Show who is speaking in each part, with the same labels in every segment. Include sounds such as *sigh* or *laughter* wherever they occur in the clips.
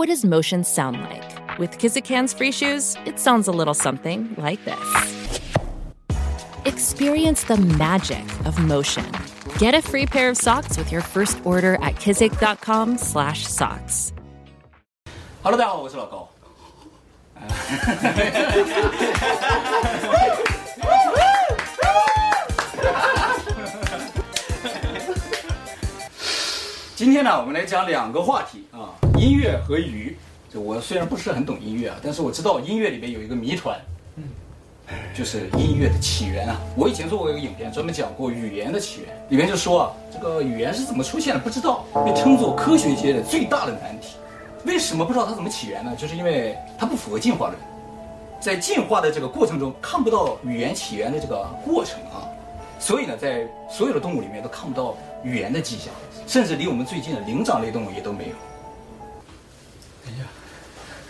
Speaker 1: What does motion sound like? With Kizikans free shoes, it sounds a little something like this. Experience the magic of motion. Get a free pair of socks with your first order at kizik.com/socks.
Speaker 2: Hello，大家好，我是老高。今天呢，我们来讲两个话题啊， *laughs* 音乐和鱼。就我虽然不是很懂音乐啊，但是我知道音乐里面有一个谜团，嗯，就是音乐的起源啊。我以前做过一个影片，专门讲过语言的起源，里面就说啊，这个语言是怎么出现的不知道，被称作科学界的最大的难题。为什么不知道它怎么起源呢？就是因为它不符合进化论，在进化的这个过程中看不到语言起源的这个过程啊，所以呢，在所有的动物里面都看不到语言的迹象。甚至离我们最近的灵长类动物也都没有。哎呀，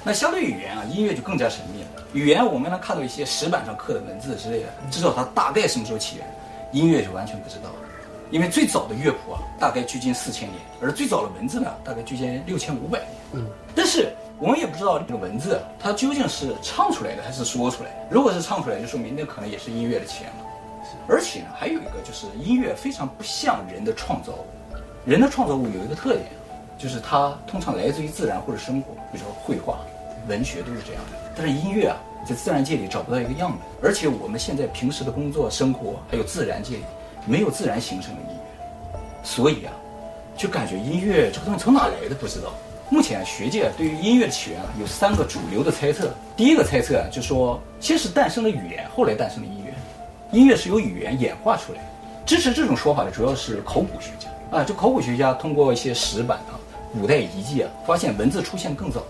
Speaker 2: 那相对语言啊，音乐就更加神秘了。语言我们能看到一些石板上刻的文字之类的，知道它大概什么时候起源。音乐就完全不知道了，因为最早的乐谱啊，大概距今四千年，而最早的文字呢，大概距今六千五百年。嗯，但是我们也不知道这个文字它究竟是唱出来的还是说出来的。如果是唱出来，就说明那可能也是音乐的起源了。而且呢，还有一个就是音乐非常不像人的创造物。人的创造物有一个特点，就是它通常来自于自然或者生活，比如说绘画、文学都是这样的。但是音乐啊，在自然界里找不到一个样本，而且我们现在平时的工作、生活还有自然界里没有自然形成的音乐，所以啊，就感觉音乐这个东西从哪来的不知道。目前，学界对于音乐的起源啊有三个主流的猜测。第一个猜测啊，就说先是诞生了语言，后来诞生了音乐，音乐是由语言演化出来的。支持这种说法的主要是考古学家。啊，就考古学家通过一些石板啊、古代遗迹啊，发现文字出现更早，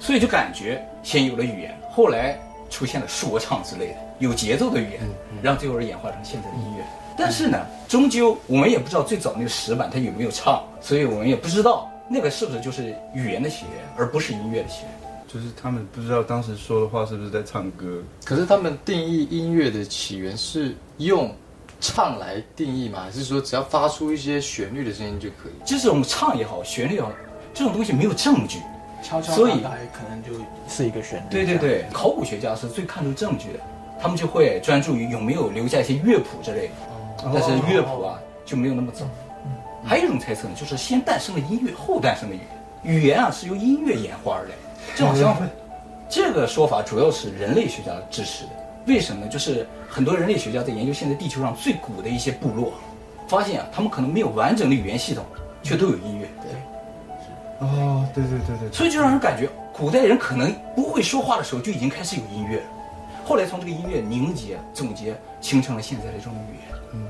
Speaker 2: 所以就感觉先有了语言，后来出现了说唱之类的有节奏的语言，然后最后演化成现在的音乐。但是呢，终究我们也不知道最早那个石板它有没有唱，所以我们也不知道那个是不是就是语言的起源，而不是音乐的起源。
Speaker 3: 就是他们不知道当时说的话是不是在唱歌。
Speaker 4: 可是他们定义音乐的起源是用。唱来定义吗？还是说只要发出一些旋律的声音就可以？
Speaker 2: 就是我们唱也好，旋律也好，这种东西没有证据，
Speaker 5: 悄悄所以可能就是一个旋律。
Speaker 2: 对对对，考古学家是最看重证据的，他们就会专注于有没有留下一些乐谱之类的。但是乐谱啊就没有那么早。还有一种猜测呢，就是先诞生了音乐，后诞生了语言。语言啊是由音乐演化而来，这好相反。这个说法主要是人类学家支持的。为什么呢？就是很多人类学家在研究现在地球上最古的一些部落，发现啊，他们可能没有完整的语言系统，却都有音乐。对，
Speaker 3: 哦，对对对对。
Speaker 2: 所以就让人感觉，古代人可能不会说话的时候就已经开始有音乐了，后来从这个音乐凝结、总结，形成了现在的这种语言。嗯，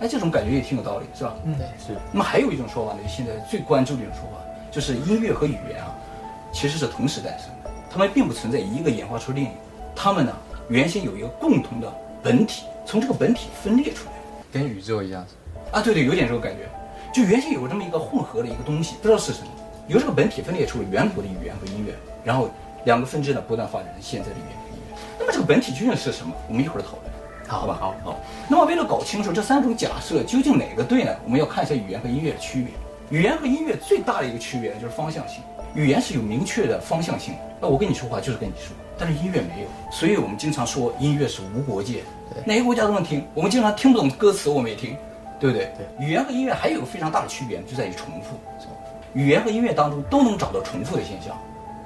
Speaker 2: 哎，这种感觉也挺有道理，是吧？
Speaker 5: 嗯，对，是。
Speaker 2: 那么还有一种说法呢，就现在最关注的一种说法，就是音乐和语言啊，其实是同时诞生的，它们并不存在一个演化出另一个，它们呢。原先有一个共同的本体，从这个本体分裂出来，
Speaker 4: 跟宇宙一样。
Speaker 2: 啊，对对，有点这种感觉。就原先有这么一个混合的一个东西，不知道是什么，由这个本体分裂出了远古的语言和音乐，然后两个分支呢不断发展成现在的语言和音乐。那么这个本体究竟是什么？我们一会儿讨论，好吧？好，好。那么为了搞清楚这三种假设究竟哪个对呢？我们要看一下语言和音乐的区别。语言和音乐最大的一个区别呢，就是方向性。语言是有明确的方向性，那我跟你说话就是跟你说。但是音乐没有，所以我们经常说音乐是无国界，哪个国家都能听。我们经常听不懂歌词，我们也听，对不对？对。语言和音乐还有个非常大的区别，就在于重复。语言和音乐当中都能找到重复的现象，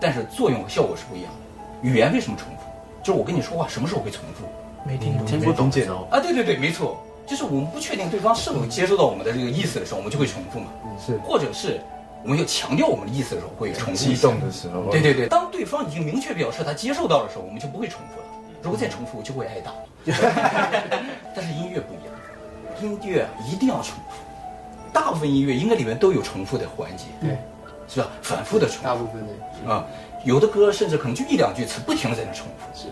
Speaker 2: 但是作用和效果是不一样的。语言为什么重复？就是我跟你说话什么时候会重复？
Speaker 5: 没听懂，
Speaker 4: 听不懂
Speaker 2: 啊，对对对，没错，就是我们不确定对方是否接收到我们的这个意思的时候，我们就会重复嘛。
Speaker 3: 是，
Speaker 2: 或者是。我们要强调我们的意思的时候，会重复。
Speaker 3: 激动的时候，
Speaker 2: 对对对，当对方已经明确表示他接受到的时候，我们就不会重复了。如果再重复，就会挨打。*laughs* 但是音乐不一样，音乐一定要重复。大部分音乐应该里面都有重复的环节。对，是吧？反复的重
Speaker 4: 复
Speaker 2: 大
Speaker 4: 部分的
Speaker 2: 啊，有的歌甚至可能就一两句词不停的在那重复。
Speaker 4: 是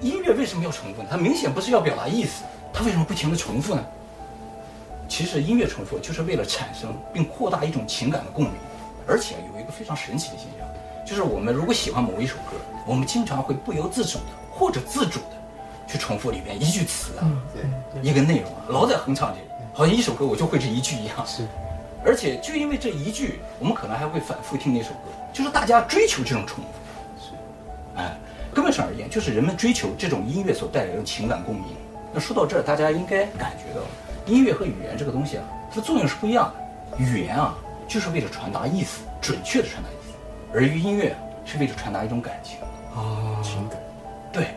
Speaker 2: 音乐为什么要重复呢？它明显不是要表达意思，它为什么不停的重复呢？其实音乐重复就是为了产生并扩大一种情感的共鸣，而且有一个非常神奇的现象，就是我们如果喜欢某一首歌，我们经常会不由自主的或者自主的去重复里面一句词啊，
Speaker 4: 对，
Speaker 2: 一个内容啊，老在哼唱这个，好像一首歌我就会这一句一样。
Speaker 4: 是
Speaker 2: 而且就因为这一句，我们可能还会反复听那首歌，就是大家追求这种重复。
Speaker 4: 是，
Speaker 2: 哎，根本上而言，就是人们追求这种音乐所带来的情感共鸣。那说到这儿，大家应该感觉到，音乐和语言这个东西啊，它的作用是不一样的。语言啊，就是为了传达意思，准确的传达意思；而音乐啊，是为了传达一种感情
Speaker 4: 啊，情感。
Speaker 2: 对，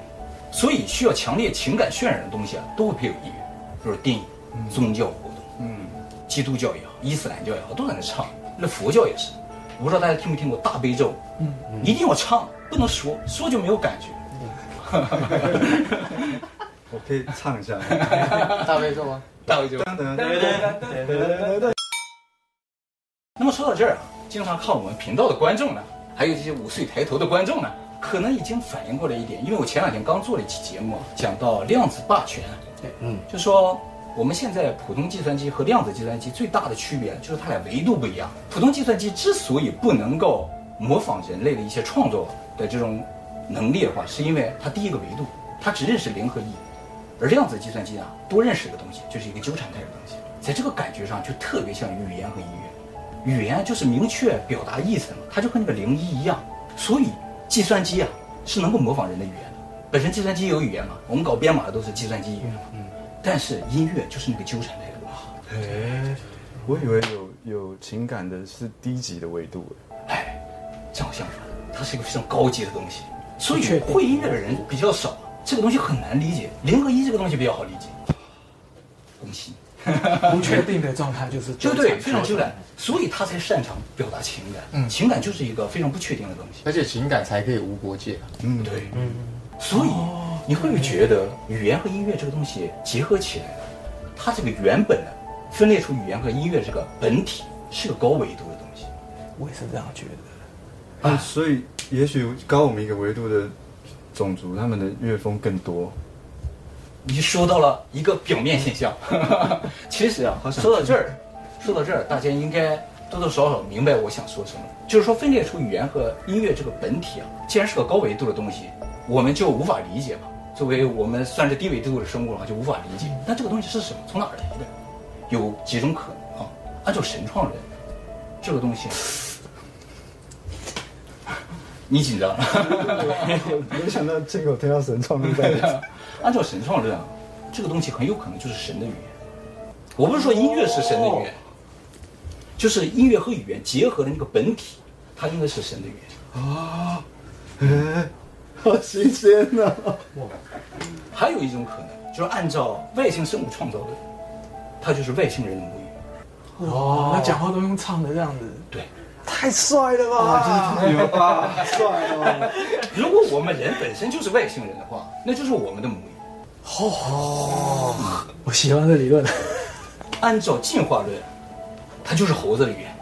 Speaker 2: 所以需要强烈情感渲染的东西啊，都会配有音乐，比如电影、宗教活动，嗯，基督教也好，伊斯兰教也好，都在那唱。那佛教也是，我不知道大家听没听过大悲咒，嗯，一定要唱，不能说，说就没有感觉。*laughs*
Speaker 3: 我可以唱一下。*laughs*
Speaker 4: 大悲咒吗？
Speaker 2: 大悲咒。那么说到这儿啊，经常看我们频道的观众呢，还有这些五岁抬头的观众呢，可能已经反应过来一点，因为我前两天刚做了一期节目，讲到量子霸权。对，嗯，就说我们现在普通计算机和量子计算机最大的区别就是它俩维度不一样。普通计算机之所以不能够模仿人类的一些创作的这种能力的话，是因为它第一个维度，它只认识零和一。而量子计算机啊，多认识一个东西，就是一个纠缠态的东西，在这个感觉上就特别像语言和音乐。语言就是明确表达意思嘛，它就和那个零一一样。所以计算机啊是能够模仿人的语言的。本身计算机有语言嘛，我们搞编码的都是计算机语言嘛。嗯。但是音乐就是那个纠缠态的东西。
Speaker 3: 哎，我以为有有情感的是低级的维度。
Speaker 2: 哎，正好相反，它是一个非常高级的东西。所以会音乐的人比较少。这个东西很难理解，零和一这个东西比较好理解。恭喜，*laughs*
Speaker 5: 不确定的状态就是
Speaker 2: 就对，非常纠缠，所以他才擅长表达情感。嗯，情感就是一个非常不确定的东西，
Speaker 4: 而且情感才可以无国界。
Speaker 2: 嗯，对，嗯，所以你会不会觉得语言和音乐这个东西结合起来，它这个原本的分裂出语言和音乐这个本体是个高维度的东西？
Speaker 5: 我也是这样觉
Speaker 3: 得。啊，所以也许高我们一个维度的。种族他们的乐风更多，
Speaker 2: 你说到了一个表面现象。*laughs* 其实啊，说到这儿，说到这儿，大家应该多多少少明白我想说什么。就是说，分裂出语言和音乐这个本体啊，既然是个高维度的东西，我们就无法理解嘛。作为我们算是低纬度的生物的话，就无法理解。那这个东西是什么？从哪儿来的？有几种可能啊？按照神创论，这个东西。*laughs* 你紧张了？*laughs*
Speaker 3: 没想到这个我听到神创论在。*laughs*
Speaker 2: 按照神创论啊，这个东西很有可能就是神的语言。我不是说音乐是神的语言，就是音乐和语言结合的那个本体，它应该是神的语言。
Speaker 3: 啊，哎，好新鲜呐！
Speaker 2: 还有一种可能，就是按照外星生物创造的，它就是外星人的母语。
Speaker 5: 哦，那讲话都用唱的这样子。
Speaker 2: 对。
Speaker 5: 太帅了吧！
Speaker 3: 牛啊，帅哦！
Speaker 2: 如果我们人本身就是外星人的话，那就是我们的母语。
Speaker 5: 哦，我喜欢这理论。
Speaker 2: 按照进化论，它就是猴子的语言。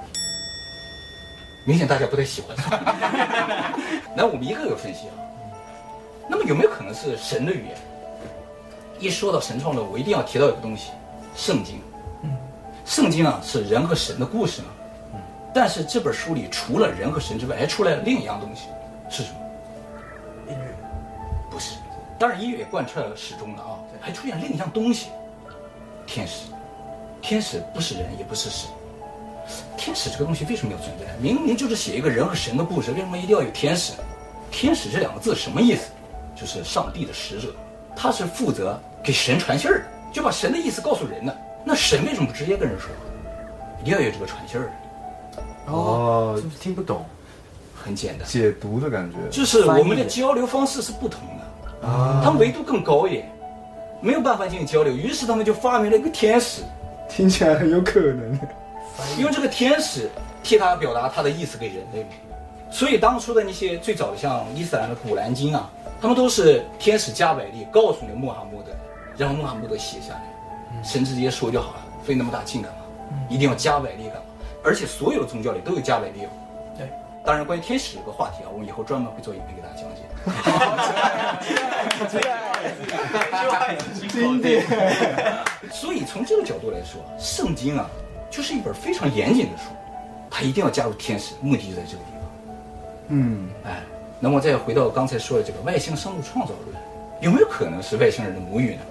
Speaker 2: 明显大家不太喜欢。*laughs* 来，我们一个个分析啊。那么有没有可能是神的语言？一说到神创论，我一定要提到一个东西——圣经。嗯，圣经啊，是人和神的故事嘛。但是这本书里除了人和神之外，还出来了另一样东西，是什么？
Speaker 5: 音乐？
Speaker 2: 不是，当然音乐也贯彻了始终了啊。还出现另一样东西，天使。天使不是人，也不是神。天使这个东西为什么要存在？明明就是写一个人和神的故事，为什么一定要有天使？天使这两个字什么意思？就是上帝的使者，他是负责给神传信儿的，就把神的意思告诉人呢。那神为什么不直接跟人说？一定要有这个传信儿的。
Speaker 4: 哦，就是听不懂，
Speaker 2: 很简单，
Speaker 3: 解读的感觉，
Speaker 2: 就是我们的交流方式是不同的啊，他们维度更高一点，没有办法进行交流，于是他们就发明了一个天使，*laughs*
Speaker 3: 听起来很有可能，
Speaker 2: 因为这个天使替他表达他的意思给人类，所以当初的那些最早的像伊斯兰的古兰经啊，他们都是天使加百利告诉那个穆罕默德，然后穆罕默德写下来，神直接说就好了，费那么大劲干嘛？一定要加百利干嘛？而且所有的宗教里都有加百列，对，当然，关于天使这个话题啊，我们以后专门会做影片给大家讲解。*laughs*
Speaker 5: 经典。
Speaker 2: 所以从这个角度来说，圣经啊，就是一本非常严谨的书，它一定要加入天使，目的就在这个地方。
Speaker 3: 嗯，
Speaker 2: 哎，那么再回到刚才说的这个外星生物创造论，有没有可能是外星人的母语呢？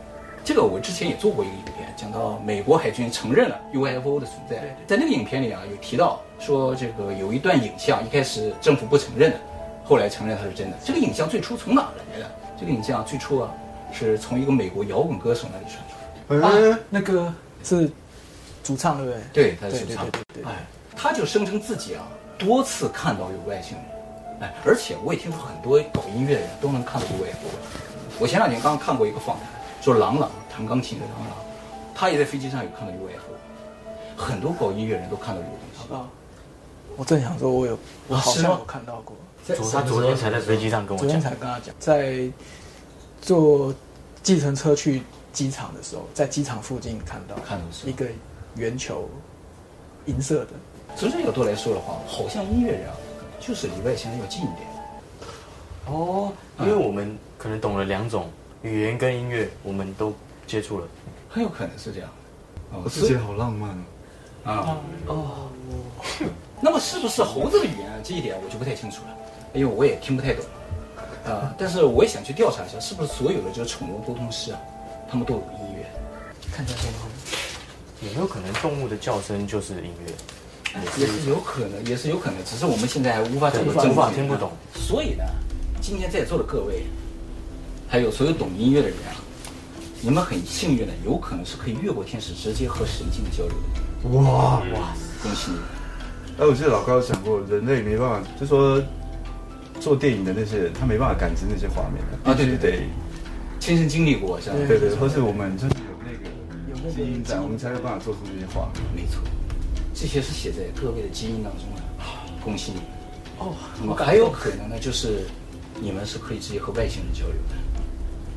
Speaker 2: 这个我之前也做过一个影片，讲到美国海军承认了 UFO 的存在，在那个影片里啊，有提到说这个有一段影像，一开始政府不承认的，后来承认它是真的。这个影像最初从哪来的？这个影像最初啊，是从一个美国摇滚歌手那里传出来的。
Speaker 3: 哎、
Speaker 5: 啊，那个是主唱对不对？
Speaker 2: 对，他是主唱。
Speaker 5: 对。
Speaker 2: 哎，他就声称自己啊多次看到有外星人，哎，而且我也听说很多搞音乐的人都能看到 UFO。我前两年刚刚看过一个访谈。说郎朗弹钢琴的郎朗，他也在飞机上有看到 UFO，很多搞音乐人都看到这个东西。
Speaker 5: 啊，我正想说，我有，我好像有看到过。
Speaker 6: 他昨天才在飞机上跟我讲，
Speaker 5: 昨天才跟他讲，在坐计程车去机场的时候，在机场附近看到，
Speaker 2: 看到
Speaker 5: 一个圆球，银色的。
Speaker 2: 从这个角度来说的话，好像音乐人啊，就是离外星人要近一点。
Speaker 6: 哦，因为我们可能懂了两种。语言跟音乐，我们都接触了，
Speaker 2: 很有可能是这样。
Speaker 3: 哦自己好浪漫
Speaker 2: 啊！哦，*laughs* 那么是不是猴子的语言啊？这一点我就不太清楚了，因为我也听不太懂。啊，但是我也想去调查一下，是不是所有的这个宠物沟通师啊，他们都有音乐？
Speaker 5: 看见动物，
Speaker 6: 有没有可能动物的叫声就是音乐？
Speaker 2: 也是有可能，也是有可能，只是我们现在还无法找到证据，
Speaker 6: 无法听不懂。
Speaker 2: 所以呢，今天在座的各位。还有所有懂音乐的人啊，你们很幸运的，有可能是可以越过天使，直接和神经的交流的。
Speaker 3: 哇
Speaker 2: 哇，恭喜你们！
Speaker 3: 哎，我记得老高有讲过，人类没办法，就说做电影的那些人，他没办法感知那些画面的
Speaker 2: 啊，对对对，亲身经历过是吧？
Speaker 3: 对对，或是我们就是有那个有那个基因在，我们才有办法做出这些画面。
Speaker 2: 没错，这些是写在各位的基因当中的。恭喜你们！
Speaker 5: 哦，
Speaker 2: 那么还有可能呢，就是你们是可以直接和外星人交流的。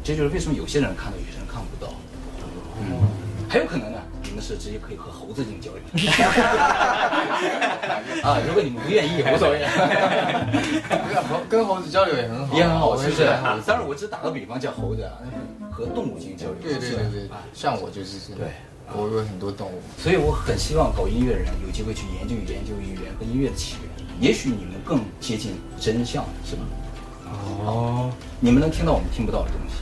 Speaker 2: 这就是为什么有些人看到，有些人看不到。嗯，还有可能呢，你们是直接可以和猴子进行交流。*laughs* 啊，如果你们不愿意，无所谓。
Speaker 4: 跟跟猴子交流也很好，
Speaker 2: 也很好，是不是？当然，我只打个比方，叫猴子啊，和动物进行交流。
Speaker 4: 对对对对，像我就是这样。对，我有很多动物，
Speaker 2: 所以我很希望搞音乐的人有机会去研究研究语言和音乐的起源，也许你们更接近真相，是吧？哦，你们能听到我们听不到的东西。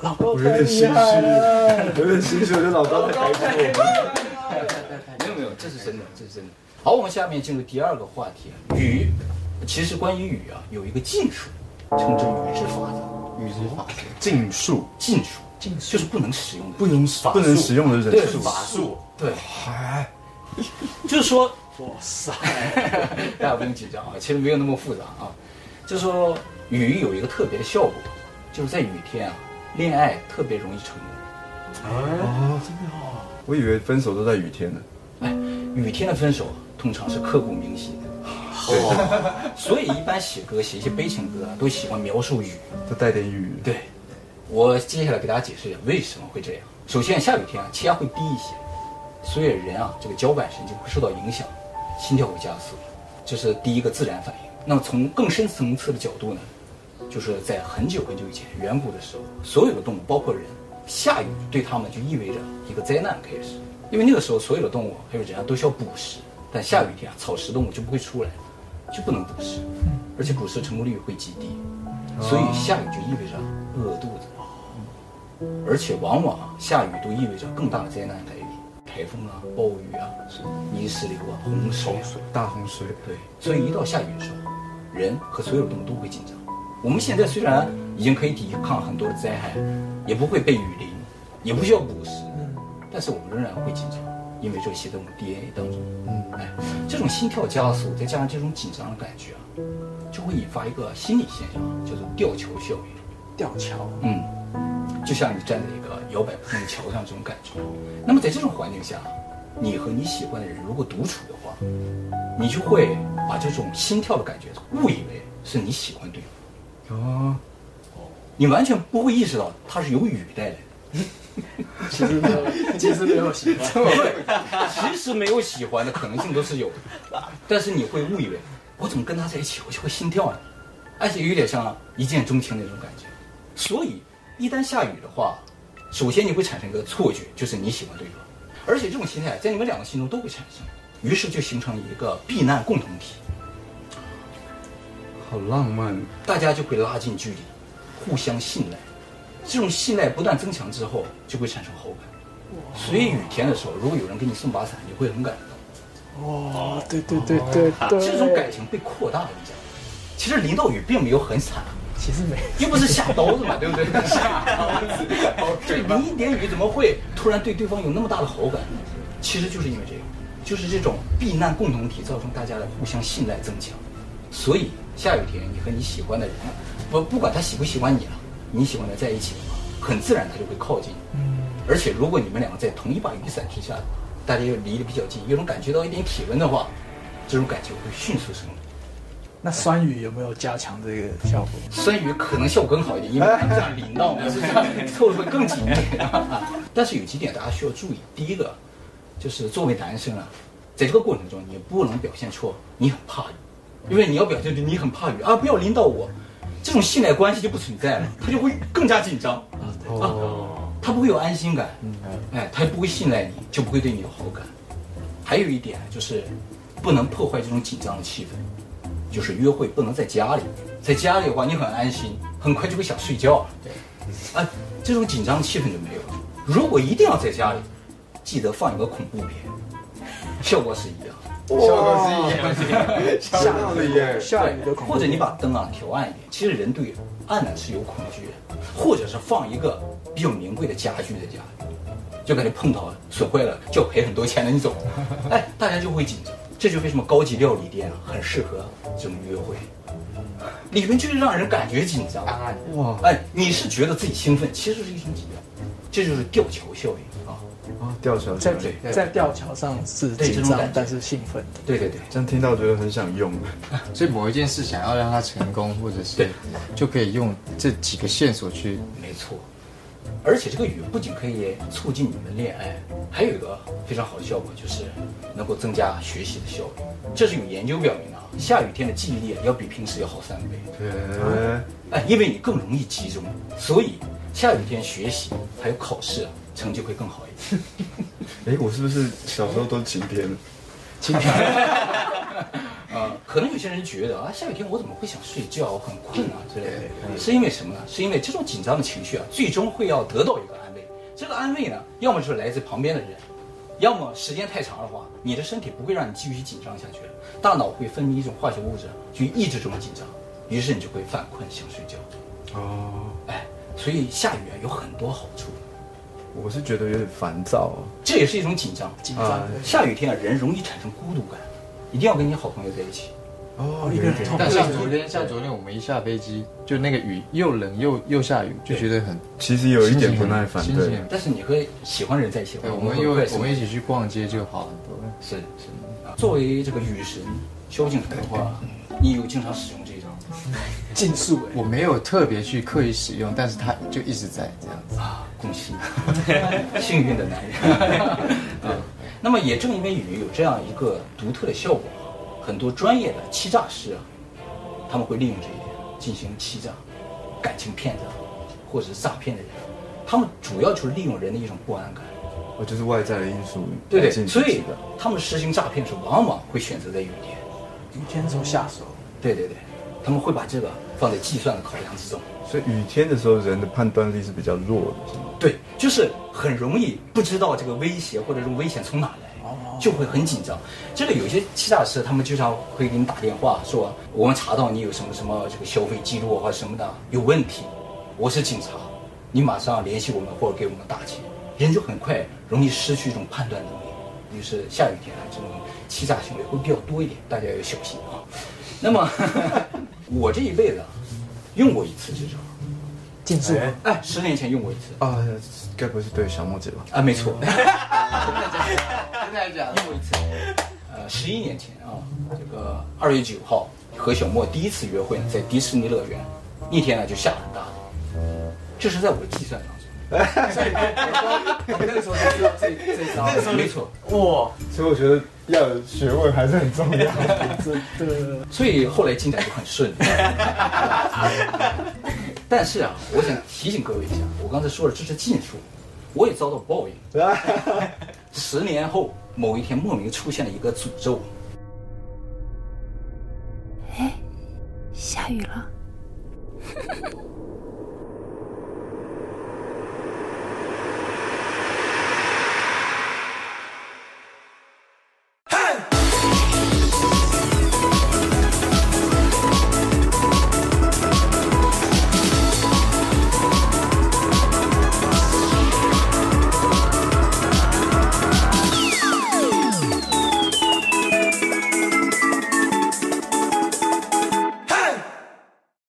Speaker 5: 老高
Speaker 3: 有点心虚，有点心虚，我觉得老高太开心了。
Speaker 2: 没有没有，这是真的，这是真的。好，我们下面进入第二个话题啊，语。其实关于语啊，有一个禁术，称之语之法则。
Speaker 4: 语之法术，
Speaker 3: 禁术，
Speaker 2: 禁术，禁术。就是不能使用的，
Speaker 3: 不能法不能使用的人。
Speaker 2: 术，法术。对，
Speaker 3: 哎，*laughs*
Speaker 2: 就是说，
Speaker 5: 哇塞，*laughs*
Speaker 2: 大家不用紧张啊，其实没有那么复杂啊。就是说，雨有一个特别的效果，就是在雨天啊。恋爱特别容易成功，
Speaker 3: 哦，真的哦！我以为分手都在雨天呢。
Speaker 2: 哎，雨天的分手通常是刻骨铭心的，对，*laughs* 所以一般写歌写一些悲情歌啊，都喜欢描述雨，
Speaker 3: 都带点雨。
Speaker 2: 对，我接下来给大家解释一下为什么会这样。首先，下雨天啊，气压会低一些，所以人啊，这个交感神经会受到影响，心跳会加速，这是第一个自然反应。那么从更深层次的角度呢？就是在很久很久以前，远古的时候，所有的动物，包括人，下雨对他们就意味着一个灾难开始。因为那个时候，所有的动物还有人啊，都需要捕食，但下雨天啊，草食动物就不会出来，就不能捕食，而且捕食成功率会极低，所以下雨就意味着饿肚子，而且往往下雨都意味着更大的灾难来临，台风啊、暴雨啊、泥石流啊、洪水、
Speaker 3: 大洪水。
Speaker 2: 对，所以一到下雨的时候，人和所有动物都会紧张。我们现在虽然已经可以抵抗很多的灾害，也不会被雨淋，也不需要捕食，但是我们仍然会紧张，因为这些在我们 DNA 当中。嗯，哎，这种心跳加速，再加上这种紧张的感觉啊，就会引发一个心理现象，叫做吊桥效应。
Speaker 5: 吊桥，
Speaker 2: 嗯，就像你站在一个摇摆不定的桥上这种感觉。那么在这种环境下，你和你喜欢的人如果独处的话，你就会把这种心跳的感觉误以为是你喜欢对方。
Speaker 3: 哦，
Speaker 2: 你完全不会意识到它是由雨带来的。*laughs*
Speaker 5: 其实没有，其实没有喜欢。
Speaker 2: 对，其实没有喜欢的可能性都是有的，但是你会误以为我怎么跟他在一起我就会心跳呢？而且有点像一见钟情那种感觉。所以一旦下雨的话，首先你会产生一个错觉，就是你喜欢对方，而且这种心态在你们两个心中都会产生，于是就形成一个避难共同体，
Speaker 3: 好浪漫。
Speaker 2: 大家就会拉近距离，互相信赖。这种信赖不断增强之后，就会产生好感。所以雨天的时候，如果有人给你送把伞，你会很感动。
Speaker 5: 哦，对对对对对，
Speaker 2: 这种感情被扩大了一下。其实淋到雨并没有很惨，
Speaker 5: 其实没，
Speaker 2: 又不是下刀子嘛，对不对？*laughs* 下刀子，这淋一点雨怎么会突然对对方有那么大的好感？其实就是因为这个，就是这种避难共同体造成大家的互相信赖增强。所以下雨天，你和你喜欢的人，不不管他喜不喜欢你了，你喜欢的在一起的话，很自然他就会靠近。嗯，而且如果你们两个在同一把雨伞之下，大家又离得比较近，又能感觉到一点体温的话，这种感情会迅速升温。
Speaker 5: 那酸雨有没有加强这个效果？
Speaker 2: 酸雨可能效果更好一点，因为这样淋到嘛，是这样凑的会更紧一点。*laughs* 但是有几点大家需要注意，第一个就是作为男生啊，在这个过程中你不能表现出你很怕雨，因为你要表现出你很怕雨啊，不要淋到我，这种信赖关系就不存在了，他就会更加紧张啊，他不会有安心感，哎，他也不会信赖你，就不会对你有好感。还有一点就是不能破坏这种紧张的气氛。就是约会不能在家里，在家里的话你很安心，很快就会想睡觉了。对，啊，这种紧张气氛就没有了。如果一定要在家里，记得放一个恐怖片，效果是一样，
Speaker 3: 效果是一样，下雨耶，
Speaker 5: 下雨的恐怖，
Speaker 2: 或者你把灯啊调暗一点。其实人对暗呢是有恐惧的，或者是放一个比较名贵的家具在家里，就感觉碰到了损坏了就要赔很多钱的那种，哎，大家就会紧张。这就为什么高级料理店很适合这种约会，里面就是让人感觉紧张。哇，哎，你是觉得自己兴奋，其实是一种紧张，这就是吊桥效应啊。
Speaker 3: 啊，吊桥
Speaker 5: 在在吊桥上是紧张，但是兴奋
Speaker 2: 的。对对
Speaker 3: 对，这样听到觉得很想用。*laughs*
Speaker 4: 所以某一件事想要让它成功，或者是对，就可以用这几个线索去。
Speaker 2: 没错。而且这个雨不仅可以促进你们恋爱，还有一个非常好的效果，就是能够增加学习的效率。这是有研究表明的啊，下雨天的记忆力要比平时要好三倍。对，哎，因为你更容易集中，所以下雨天学习还有考试成绩会更好一点。*laughs*
Speaker 3: 哎，我是不是小时候都晴天？
Speaker 2: 晴天。啊，*laughs* 可能有些人觉得啊，下雨天我怎么会想睡觉，很困啊之类的，是因为什么呢？是因为这种紧张的情绪啊，最终会要得到一个安慰。这个安慰呢，要么就是来自旁边的人，要么时间太长的话，你的身体不会让你继续紧张下去了，大脑会分泌一种化学物质去抑制这种紧张，于是你就会犯困想睡觉。哦，哎，所以下雨啊有很多好处。
Speaker 3: 我是觉得有点烦躁，
Speaker 2: 啊这也是一种紧张。紧张，下雨天啊，人容易产生孤独感。一定要跟你好朋友在一起，
Speaker 5: 哦，一个人。
Speaker 4: 但像昨天，像昨天我们一下飞机，就那个雨又冷又又下雨，就觉得很，
Speaker 3: 其实有一点不耐烦。对，
Speaker 2: 但是你和喜欢的人在一起，
Speaker 4: 我们又我们一起去逛街就好很多。
Speaker 2: 是是啊，作为这个雨神萧敬腾的话，你有经常使用
Speaker 5: 竞速？
Speaker 4: 我没有特别去刻意使用，但是他就一直在这样子
Speaker 2: 啊，恭喜，*laughs* 幸运的男人 *laughs* 啊。那么也正因为雨有这样一个独特的效果，很多专业的欺诈师啊，他们会利用这一点进行欺诈、感情骗子或者是诈骗的人，他们主要就是利用人的一种不安感，
Speaker 3: 哦，就是外在的因素。
Speaker 2: 对对，所以他们实行诈骗时往往会选择在雨天，
Speaker 5: 雨天时候下手。
Speaker 2: 对对对，他们会把这个放在计算的考量之中。
Speaker 3: 所以雨天的时候，人的判断力是比较弱的，是吗？
Speaker 2: 对，就是很容易不知道这个威胁或者这种危险从哪来，就会很紧张。这个有些欺诈师，他们经常会给你打电话说，我们查到你有什么什么这个消费记录或者什么的有问题，我是警察，你马上联系我们或者给我们打钱，人就很快容易失去一种判断能力。于是下雨天啊，这种欺诈行为会比较多一点，大家要小心啊。那么我这一辈子。用过一次这招，
Speaker 5: 竞速。
Speaker 2: 哎，十年前用过一次
Speaker 3: 啊，该不会是对小莫姐吧？
Speaker 2: 啊，没错。*laughs* 真的
Speaker 4: 假的？
Speaker 2: 用过一次。呃，十一年前啊，这个二月九号和小莫第一次约会呢，在迪士尼乐园，那天呢就下很大雨，这是在我的计算当中。
Speaker 5: 那个时候才知道这这招。
Speaker 2: 没错。
Speaker 3: 哇，所以我觉得要有学问还是很重要。*laughs*
Speaker 5: 这这个
Speaker 2: 所以后来进展就很顺利。但是啊，我想提醒各位一下，我刚才说了这是禁术，我也遭到报应。十年后某一天，莫名出现了一个诅咒。
Speaker 7: 哎，下雨了。